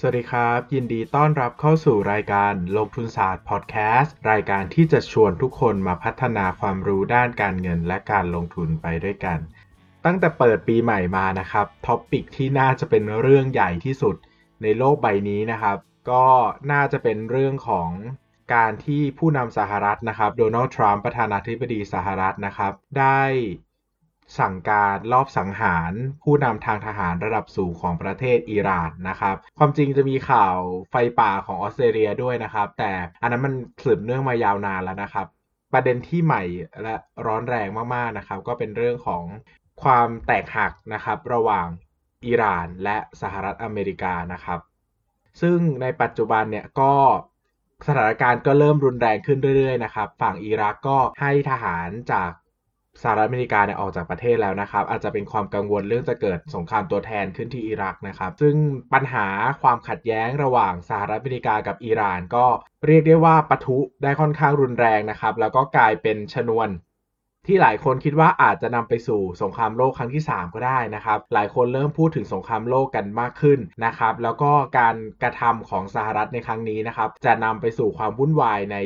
สวัสดีครับ ยินดีต้อนรับเข้าสู่รายการลงทุนศาสตร์พอดแคสต์รายการที่จะชวนทุกคนมาพัฒนาความรู้ด้านการเงินและการลงทุนไปด้วยกัน ตั้งแต่เปิดปีใหม่มานะครับ topic ที่น่าจะเป็นเรื่องใหญ่ที่สุดในโลกใบนี้นะครับ ก็น่าจะเป็นเรื่องของการที่ผู้นำสหรัฐนะครับโดนัลด์ทรัมป์ประธานาธิบดีสหรัฐนะครับ ได้ สั่งการลอบสังหารผู้นำทางทหารระดับสูงของประเทศอิหร่านนะครับ ความจริงจะมีข่าวไฟป่าของออสเตรเลียด้วยนะครับ แต่อันนั้นมันสืบเนื่องมายาวนานแล้วนะครับ ประเด็นที่ใหม่และร้อนแรงมากๆนะครับ ก็เป็นเรื่องของความแตกหักนะครับ ระหว่างอิหร่านและสหรัฐอเมริกานะครับ ซึ่งในปัจจุบันเนี่ยก็สถานการณ์ก็เริ่มรุนแรงขึ้นเรื่อยๆนะครับ ฝั่งอิรักก็ให้ทหารจาก สหรัฐอเมริกาเนี่ยออกจากประเทศแล้วนะครับ อาจจะเป็นความกังวลเรื่องจะเกิดสงครามตัวแทนขึ้นที่อิรักนะครับ ซึ่งปัญหาความขัดแย้งระหว่างสหรัฐอเมริกากับอิหร่านก็เรียกได้ว่าปะทุได้ค่อนข้างรุนแรงนะครับ แล้วก็กลายเป็นชนวนที่หลายคนคิดว่าอาจจะนำไปสู่สงครามโลกครั้งที่ 3 ก็ได้นะครับ หลายคนเริ่มพูดถึงสงครามโลกกันมากขึ้นนะครับ แล้วก็การกระทำของสหรัฐในครั้งนี้นะครับ จะนำไปสู่ความวุ่นวายใน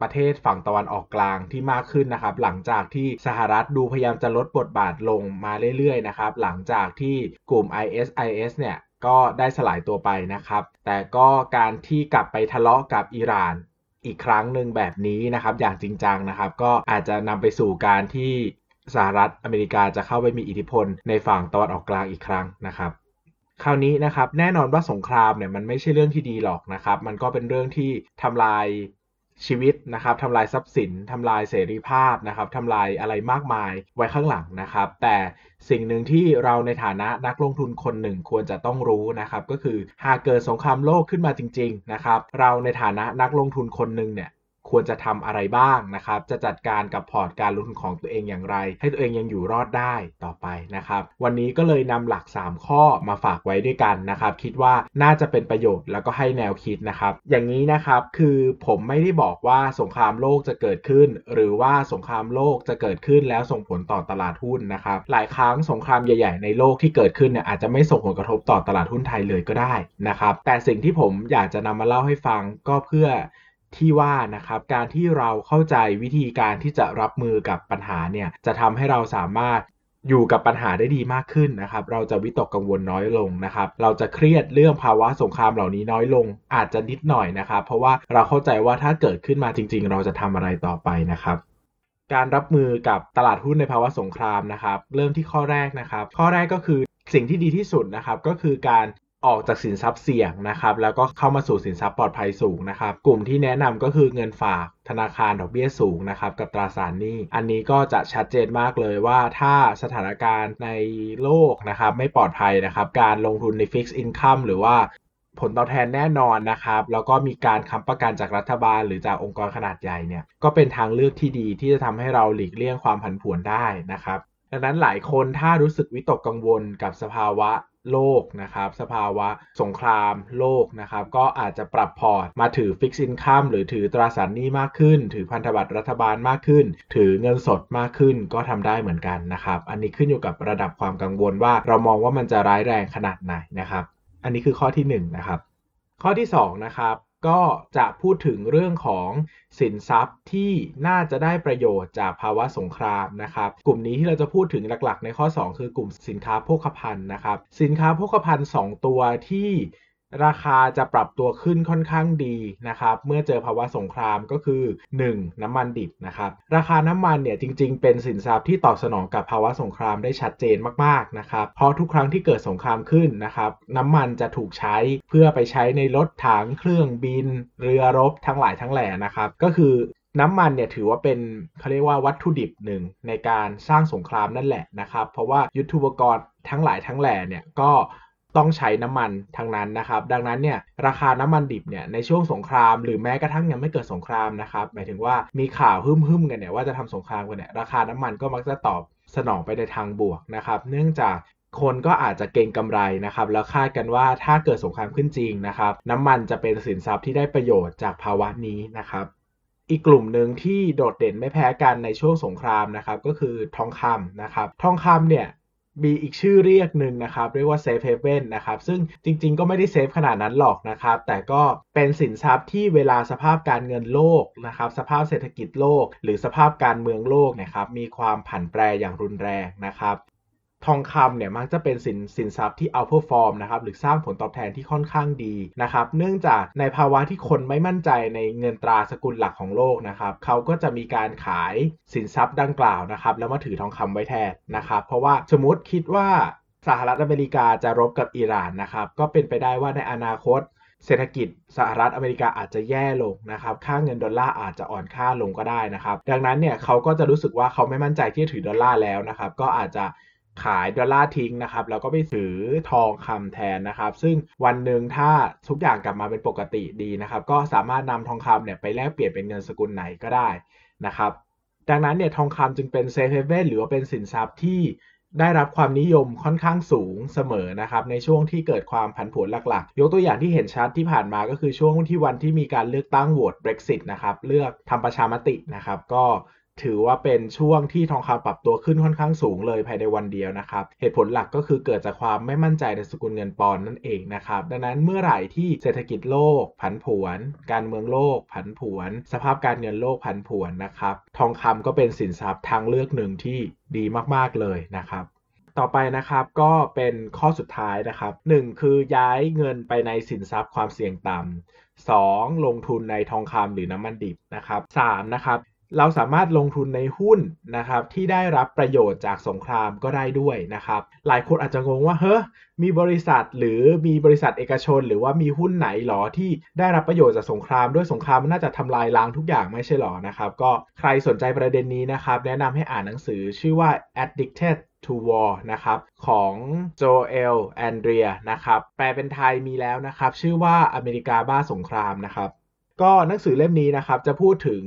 ประเทศฝั่งตะวันออกกลางที่มากขึ้นนะครับ หลังจากที่สหรัฐดูพยายามจะลดบทบาทลงมาเรื่อยๆนะครับ หลังจากที่กลุ่ม ISIS เนี่ยก็ได้สลายตัวไปนะครับ แต่ก็การที่กลับไปทะเลาะกับอิหร่านอีกครั้งหนึ่งแบบนี้นะครับ อย่างจริงจังนะครับ ก็อาจจะนำไปสู่การที่สหรัฐอเมริกาจะเข้าไปมีอิทธิพลในฝั่งตะวันออกกลางอีกครั้งนะครับ คราวนี้นะครับแน่นอนว่าสงครามเนี่ยมันไม่ใช่เรื่องที่ดีหรอกนะครับ มันก็เป็นเรื่องที่ทำลาย ชีวิตนะครับทำลายทรัพย์สินทำลายเสรีภาพนะครับทำลายอะไรมากมายไว้ข้างหลังนะครับ แต่สิ่งหนึ่งที่เราในฐานะนักลงทุนคนหนึ่งควรจะต้องรู้นะครับ ก็คือหากเกิดสงครามโลกขึ้นมาจริง ๆ นะครับ เราในฐานะนักลงทุนคนหนึ่งเนี่ย ควรจะทำอะไรบ้างนะครับ จะจัดการกับพอร์ตการลงทุนของตัวเองอย่างไร ให้ตัวเองยังอยู่รอดได้ต่อไปนะครับ วันนี้ก็เลยนำหลัก 3 ข้อมาฝากไว้ด้วยกันนะครับ คิดว่าน่าจะเป็นประโยชน์แล้วก็ให้แนวคิดนะครับ อย่างนี้นะครับคือผมไม่ได้บอกว่าสงครามโลกจะเกิดขึ้น หรือว่าสงครามโลกจะเกิดขึ้นแล้วส่งผลต่อตลาดหุ้นนะครับ หลายครั้งสงครามใหญ่ ๆ ในโลกที่เกิดขึ้นเนี่ยอาจจะไม่ส่งผลกระทบต่อตลาดหุ้นไทยเลยก็ได้นะครับ แต่สิ่งที่ผมอยากจะนำมาเล่าให้ฟังก็เพื่อ ที่ว่านะครับการที่เราเข้าใจวิธีการที่จะรับมือกับปัญหาเนี่ยจะทำให้เราสามารถอยู่กับปัญหาได้ดีมากขึ้นนะครับ เราจะวิตกกังวลน้อยลงนะครับ เราจะเครียดเรื่องภาวะสงครามเหล่านี้น้อยลง อาจจะนิดหน่อยนะครับ เพราะว่าเราเข้าใจว่าถ้าเกิดขึ้นมาจริง ๆ เราจะทำอะไรต่อไปนะครับ การรับมือกับตลาดหุ้นในภาวะสงครามนะครับ เริ่มที่ข้อแรกนะครับ ข้อแรกก็คือสิ่งที่ดีที่สุดนะครับก็คือการ ออกจากสินทรัพย์เสี่ยงนะครับ แล้วก็เข้ามาสู่สินทรัพย์ปลอดภัยสูงนะครับ กลุ่มที่แนะนำก็คือเงินฝากธนาคารดอกเบี้ยสูงนะครับ กับตราสารหนี้ อันนี้ก็จะชัดเจนมากเลยว่าถ้าสถานการณ์ในโลกนะครับ ไม่ปลอดภัยนะครับ การลงทุนในฟิกซ์อินคัมหรือว่าผลตอบแทนแน่นอนนะครับ แล้วก็มีการค้ำประกันจากรัฐบาล หรือจากองค์กรขนาดใหญ่เนี่ย ก็เป็นทางเลือกที่ดีที่จะทำให้เราหลีกเลี่ยงความผันผวนได้นะครับ ดังนั้นหลายคนถ้ารู้สึกวิตกกังวลกับสภาวะ โลกนะครับ สภาวะสงครามโลกนะครับ ก็อาจจะปรับพอร์ตมาถือ fixed income หรือถือตราสารหนี้มากขึ้น ถือพันธบัตรรัฐบาลมากขึ้น ถือเงินสดมากขึ้นก็ทำได้เหมือนกันนะครับ อันนี้ขึ้นอยู่กับระดับความกังวลว่าเรามองว่ามันจะร้ายแรงขนาดไหนนะครับ อันนี้คือข้อที่1นนะครับข้อที่2นะครับ ก็จะพูดถึงเรื่องของสินทรัพย์ที่น่าจะได้ประโยชน์จากภาวะสงครามนะครับ กลุ่มนี้ที่เราจะพูดถึงหลักๆ ในข้อ 2 คือกลุ่มสินค้าโภคภัณฑ์นะครับ สินค้าโภคภัณฑ์ 2 ตัวที่ ราคาจะปรับตัวขึ้นค่อนข้างดีนะครับเมื่อเจอภาวะสงครามก็คือ 1. น้ำมันดิบนะครับราคาน้ำมันเนี่ยจริง ๆ เป็นสินทรัพย์ที่ตอบสนองกับภาวะสงครามได้ชัดเจนมากๆนะครับเพราะทุกครั้งที่เกิดสงครามขึ้นนะครับน้ำมันจะถูกใช้เพื่อไปใช้ในรถถังเครื่องบิน เรือรบทั้งหลายทั้งแหล่นะครับก็คือน้ำมันเนี่ยถือว่าเป็นเขาเรียกว่าวัตถุดิบหนึ่งในการสร้างสงครามนั่นแหละนะครับเพราะว่ายุทโธปกรณ์ทั้งหลายทั้งแหล่เนี่ยก็ ต้องใช้น้ำมันทั้งนั้นนะครับ ดังนั้นเนี่ยราคาน้ำมันดิบเนี่ยในช่วงสงคราม หรือแม้กระทั่งยังไม่เกิดสงครามนะครับหมายถึงว่ามีข่าวหฮึ่มๆกันเนี่ยว่าจะทำสงครามกันเนี่ยราคาน้ำมันก็มักจะตอบสนองไปในทางบวกนะครับ เนื่องจากคนก็อาจจะเก็งกำไรนะครับ แล้วคาดกันว่าถ้าเกิดสงครามขึ้นจริงนะครับ น้ำมันจะเป็นสินทรัพย์ที่ได้ประโยชน์จากภาวะนี้นะครับ อีกกลุ่มหนึ่งที่โดดเด่นไม่แพ้กันในช่วงสงครามนะครับ ก็คือทองคำนะครับ ทองคำเนี่ย มีอีกชื่อเรียกหนึ่งนะครับ เรียกว่า safe haven นะครับ ซึ่งจริงๆ ก็ไม่ได้ safe ขนาดนั้นหรอกนะครับ แต่ก็เป็นสินทรัพย์ที่เวลาสภาพการเงินโลกนะครับ สภาพเศรษฐกิจโลก หรือสภาพการเมืองโลกนะครับ มีความผันแปรอย่างรุนแรงนะครับ ทองคำเนี่ยมักจะเป็นสินสินทรัพย์ที่ outperform นะครับหรือสร้างผลตอบแทนที่ค่อนข้างดีนะครับเนื่องจากในภาวะที่คนไม่มั่นใจในเงินตราสกุลหลักของโลกนะครับเขาก็จะมีการขายสินทรัพย์ดังกล่าวนะครับแล้วมาถือทองคำไว้แทนนะครับเพราะว่าสมมติคิดว่าสหรัฐอเมริกาจะรบกับอิหร่านนะครับก็เป็นไปได้ว่าในอนาคตเศรษฐกิจสหรัฐอเมริกาอาจจะแย่ลงนะครับค่าเงินดอลลาร์อาจจะอ่อนค่าลงก็ได้นะครับ ดังนั้นเนี่ยเขาก็จะรู้สึกว่าเขาไม่มั่นใจที่จะถือดอลลาร์แล้วนะครับก็อาจจะ ขายดอลลาร์ทิ้งนะครับแล้วก็ไปซื้อทองคำแทนนะครับ ซึ่งวันหนึ่งถ้าทุกอย่างกลับมาเป็นปกติดีนะครับ ก็สามารถนำทองคำเนี่ยไปแลกเปลี่ยนเป็นเงินสกุลไหนก็ได้นะครับ ดังนั้นเนี่ยทองคำจึงเป็น safe haven หรือว่าเป็นสินทรัพย์ที่ได้รับความนิยมค่อนข้างสูงเสมอนะครับในช่วงที่เกิดความผันผวนหลักๆ ยกตัวอย่างที่เห็นชัดที่ผ่านมาก็คือช่วงที่วันที่มีการเลือกตั้งโหวต Brexit นะครับเลือกทำประชามตินะครับ ก็ ถือว่าเป็นช่วงที่ทองคำปรับตัวขึ้นค่อนข้างสูงเลยภายในวันเดียวนะครับเหตุผลหลักก็คือเกิดจากความไม่มั่นใจในสกุลเงินปอนด์นั่นเองนะครับดังนั้นเมื่อไหร่ที่เศรษฐกิจโลกผันผวน การเมืองโลกผันผวน สภาพการเงินโลกผันผวนนะครับทองคำก็เป็นสินทรัพย์ทางเลือกหนึ่งที่ดีมากๆเลยนะครับต่อไปนะครับก็เป็นข้อสุดท้ายนะครับ 1. คือย้ายเงินไปในสินทรัพย์ความเสี่ยงต่ำ 2. ลงทุนในทองคำหรือน้ำมันดิบนะครับ 3. นะครับ เราสามารถลงทุนในหุ้นนะครับที่ได้รับประโยชน์จากสงครามก็ได้ด้วยนะครับ หลายคนอาจจะงงว่าเฮ้ยมีบริษัทหรือมีบริษัทเอกชน หรือว่ามีหุ้นไหนหรอที่ได้รับประโยชน์จากสงคราม ด้วยสงครามมันน่าจะทำลายล้างทุกอย่างไม่ใช่หรอนะครับ ก็ใครสนใจประเด็นนี้นะครับ แนะนำให้อ่านหนังสือชื่อว่า addicted to war นะครับของโจเอลแอนเดรียนะครับแปลเป็นไทยมีแล้วนะครับ ชื่อว่าอเมริกาบ้าสงครามนะครับก็หนังสือเล่มนี้นะครับจะพูดถึง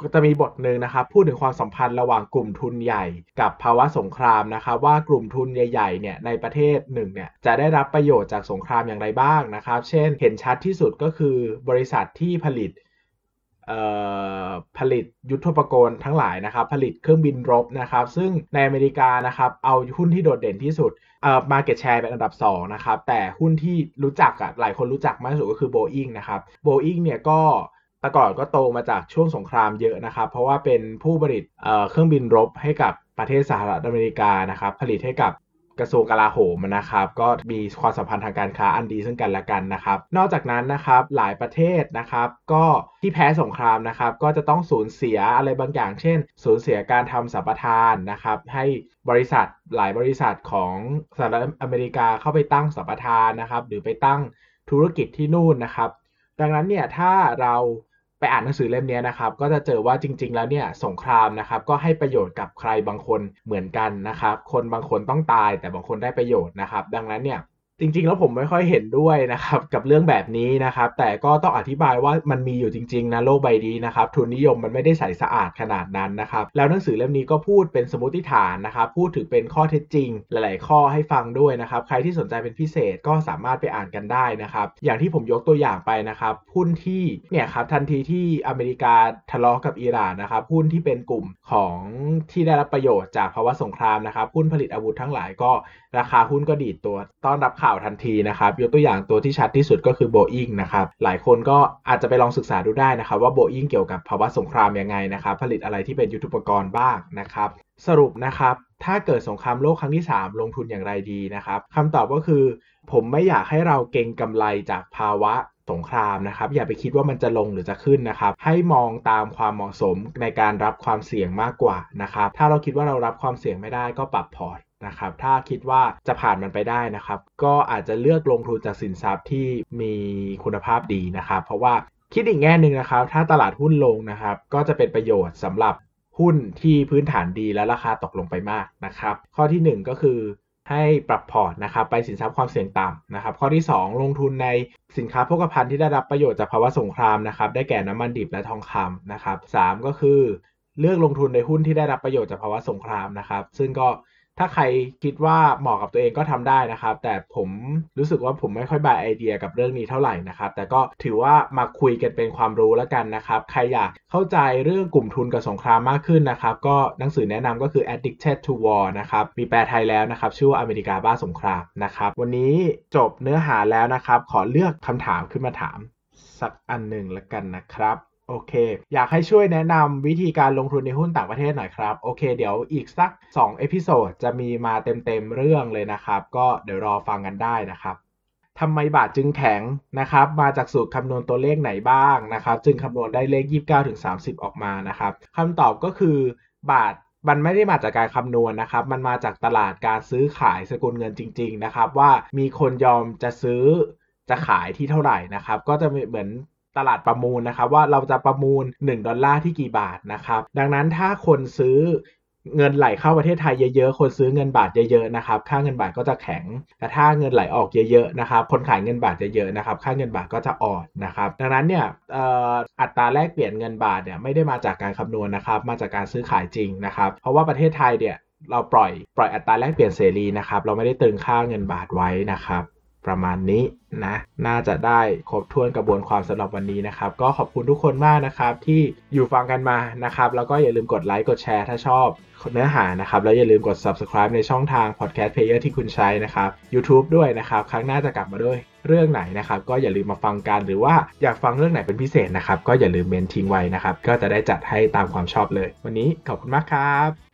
ก็จะมีบทหนึ่งนะครับพูดถึงความสัมพันธ์ระหว่างกลุ่มทุนใหญ่ กับภาวะสงครามนะครับว่ากลุ่มทุนใหญ่ๆเนี่ยในประเทศหนึ่งเนี่ยจะได้รับประโยชน์จากสงครามอย่างไรบ้างนะครับ เช่นเห็นชัดที่สุดก็คือบริษัทที่ผลิตผลิตยุทธปกรณ์ทั้งหลายนะครับ ผลิตเครื่องบินรบนะครับ ซึ่งในอเมริกานะครับ เอาหุ้นที่โดดเด่นที่สุดเอ่อ market share เป็นอันดับ 2 นะครับ แต่หุ้นที่รู้จักอะหลายคนรู้จักมากที่สุดก็คือ Boeing นะครับ Boeing เนี่ยก็ ต่ก่อนก็โตมาจากช่วงสงครามเยอะนะครับ เพราะว่าเป็นผู้ผลิตเครื่องบินรบให้กับประเทศสหรัฐอเมริกานะครับ ผลิตให้กับกระทรวงกลาโหมนะครับ ก็มีความสัมพันธ์ทางการค้าอันดีซึ่งกันและกันนะครับ นอกจากนั้นนะครับหลายประเทศนะครับ ก็ที่แพ้สงครามนะครับ ก็จะต้องสูญเสียอะไรบางอย่าง เช่น สูญเสียการทำสัมปทานนะครับ ให้บริษัทหลายบริษัทของสหรัฐอเมริกาเข้าไปตั้งสัมปทานนะครับ หรือไปตั้งธุรกิจที่นู่นนะครับ ดังนั้นเนี่ยถ้าเรา ไปอ่านหนังสือเล่มนี้นะครับ ก็จะเจอว่าจริง ๆ แล้วเนี่ยสงครามนะครับ ก็ให้ประโยชน์กับใครบางคนเหมือนกันนะครับ คนบางคนต้องตายแต่บางคนได้ประโยชน์นะครับ ดังนั้นเนี่ย จริงๆ แล้วผมไม่ค่อยเห็นด้วยนะครับ กับเรื่องแบบนี้นะครับ แต่ก็ต้องอธิบายว่ามันมีอยู่จริงๆนะโลกใบนี้นะครับ ทุนนิยมมันไม่ได้ใสสะอาดขนาดนั้นนะครับ แล้วหนังสือเล่มนี้ก็พูดเป็นสมมติฐานนะครับ พูดถึงเป็นข้อเท็จจริง หลายๆ ข้อให้ฟังด้วยนะครับ ใครที่สนใจเป็นพิเศษก็สามารถไปอ่านกันได้นะครับ อย่างที่ผมยกตัวอย่างไปนะครับหุ้นที่เนี่ยครับทันทีที่อเมริกาทะเลาะกับอิหร่านนะครับหุ้นที่เป็นกลุ่มของที่ได้รับประโยชน์จากภาวะสงครามนะครับหุ้นผลิตอาวุธทั้งหลายก็ราคาหุ้นก็ดีดตัวต้อนรับข่าวทันทีนะครับ ยกตัวอย่างตัวที่ชัดที่สุดก็คือ Boeing นะครับ หลายคนก็อาจจะไปลองศึกษาดูได้นะครับ ว่า Boeing เกี่ยวกับภาวะสงครามยังไงนะครับ ผลิตอะไรที่เป็นยุทโธปกรณ์บ้างนะครับ สรุปนะครับ ถ้าเกิดสงครามโลกครั้งที่ 3 ลงทุนอย่างไรดีนะครับคำตอบก็คือ ผมไม่อยากให้เราเก็งกำไรจากภาวะสงครามนะครับ อย่าไปคิดว่ามันจะลงหรือจะขึ้นนะครับ ให้มองตามความเหมาะสมในการรับความเสี่ยงมากกว่านะครับ ถ้าเราคิดว่าเรารับความเสี่ยงไม่ได้ก็ปรับพอร์ต นะครับถ้าคิดว่าจะผ่านมันไปได้นะครับ ก็อาจจะเลือกลงทุนจากสินทรัพย์ที่มีคุณภาพดีนะครับ เพราะว่าคิดอีกแง่หนึ่งนะครับ ถ้าตลาดหุ้นลงนะครับ ก็จะเป็นประโยชน์สำหรับหุ้นที่พื้นฐานดีและราคาตกลงไปมากนะครับ ข้อที่ 1 ก็คือให้ปรับพอร์ตนะครับไปสินทรัพย์ความเสี่ยงต่ำนะครับ ข้อที่ 2 ลงทุนในสินค้าโภคภัณฑ์ที่ได้รับประโยชน์จากภาวะสงครามนะครับ ได้แก่น้ำมันดิบและทองคำนะครับ 3 ก็คือเลือกลงทุนในหุ้นที่ได้รับประโยชน์จากภาวะสงครามนะครับ ซึ่งก็ ถ้าใครคิดว่าเหมาะกับตัวเองก็ทำได้นะครับ แต่ผมรู้สึกว่าผมไม่ค่อยบายไอเดียกับเรื่องนี้เท่าไหร่นะครับ แต่ก็ถือว่ามาคุยกันเป็นความรู้แล้วกันนะครับ ใครอยากเข้าใจเรื่องกลุ่มทุนกับสงครามมากขึ้นนะครับ ก็หนังสือแนะนำก็คือ Addicted to War นะครับ มีแปลไทยแล้วนะครับ ชื่อว่าอเมริกาบ้าสงครามนะครับ วันนี้จบเนื้อหาแล้วนะครับ ขอเลือกคำถามขึ้นมาถามสักอันหนึ่งแล้วกันนะครับ โอเค อยากให้ช่วยแนะนำวิธีการลงทุนในหุ้นต่างประเทศหน่อยครับ โอเค เดี๋ยวอีกสัก2 episode จะมีมาเต็มๆเรื่องเลยนะครับ ก็เดี๋ยวรอฟังกันได้นะครับทำไมบาทจึงแข็งนะครับ มาจากสูตรคำนวณตัวเลขไหนบ้างนะครับ จึงคำนวณได้เลข 29ถึง30 ออกมานะครับคำตอบก็คือบาทมันไม่ได้มาจากการคำนวณนะครับ มันมาจากตลาดการซื้อขายสกุลเงินจริง ๆ นะครับ ว่ามีคนยอมจะซื้อจะขายที่เท่าไหร่นะครับ ก็จะเหมือน ตลาดประมูลนะครับว่าเราจะประมูล 1 ดอลลาร์ที่กี่บาทนะครับ ดังนั้นถ้าคนซื้อเงินไหลเข้าประเทศไทยเยอะๆ คนซื้อเงินบาทเยอะๆนะครับ ค่าเงินบาทก็จะแข็ง แต่ถ้าเงินไหลออกเยอะๆนะครับ คนขายเงินบาทเยอะๆนะครับ ค่าเงินบาทก็จะอ่อนนะครับ ดังนั้นเนี่ยอัตราแลกเปลี่ยนเงินบาทเนี่ยไม่ได้มาจากการคำนวณนะครับ มาจากการซื้อขายจริงนะครับ เพราะว่าประเทศไทยเนี่ยเราปล่อยปล่อยอัตราแลกเปลี่ยนเสรีนะครับ เราไม่ได้ตึงค่าเงินบาทไว้นะครับ ประมาณนี้นะ น่าจะได้ครบถ้วนกระบวนความสำหรับวันนี้นะครับ ก็ขอบคุณทุกคนมากนะครับที่อยู่ฟังกันมานะครับ แล้วก็อย่าลืมกดไลค์กดแชร์ถ้าชอบเนื้อหานะครับ แล้วอย่าลืมกด subscribe ในช่องทาง podcast player ที่คุณใช้นะครับ YouTube ด้วยนะครับ ครั้งหน้าจะกลับมาด้วยเรื่องไหนนะครับ ก็อย่าลืมมาฟังกันหรือว่าอยากฟังเรื่องไหนเป็นพิเศษนะครับ ก็อย่าลืมเมนทิ้งไว้นะครับ ก็จะได้จัดให้ตามความชอบเลย วันนี้ขอบคุณมากครับ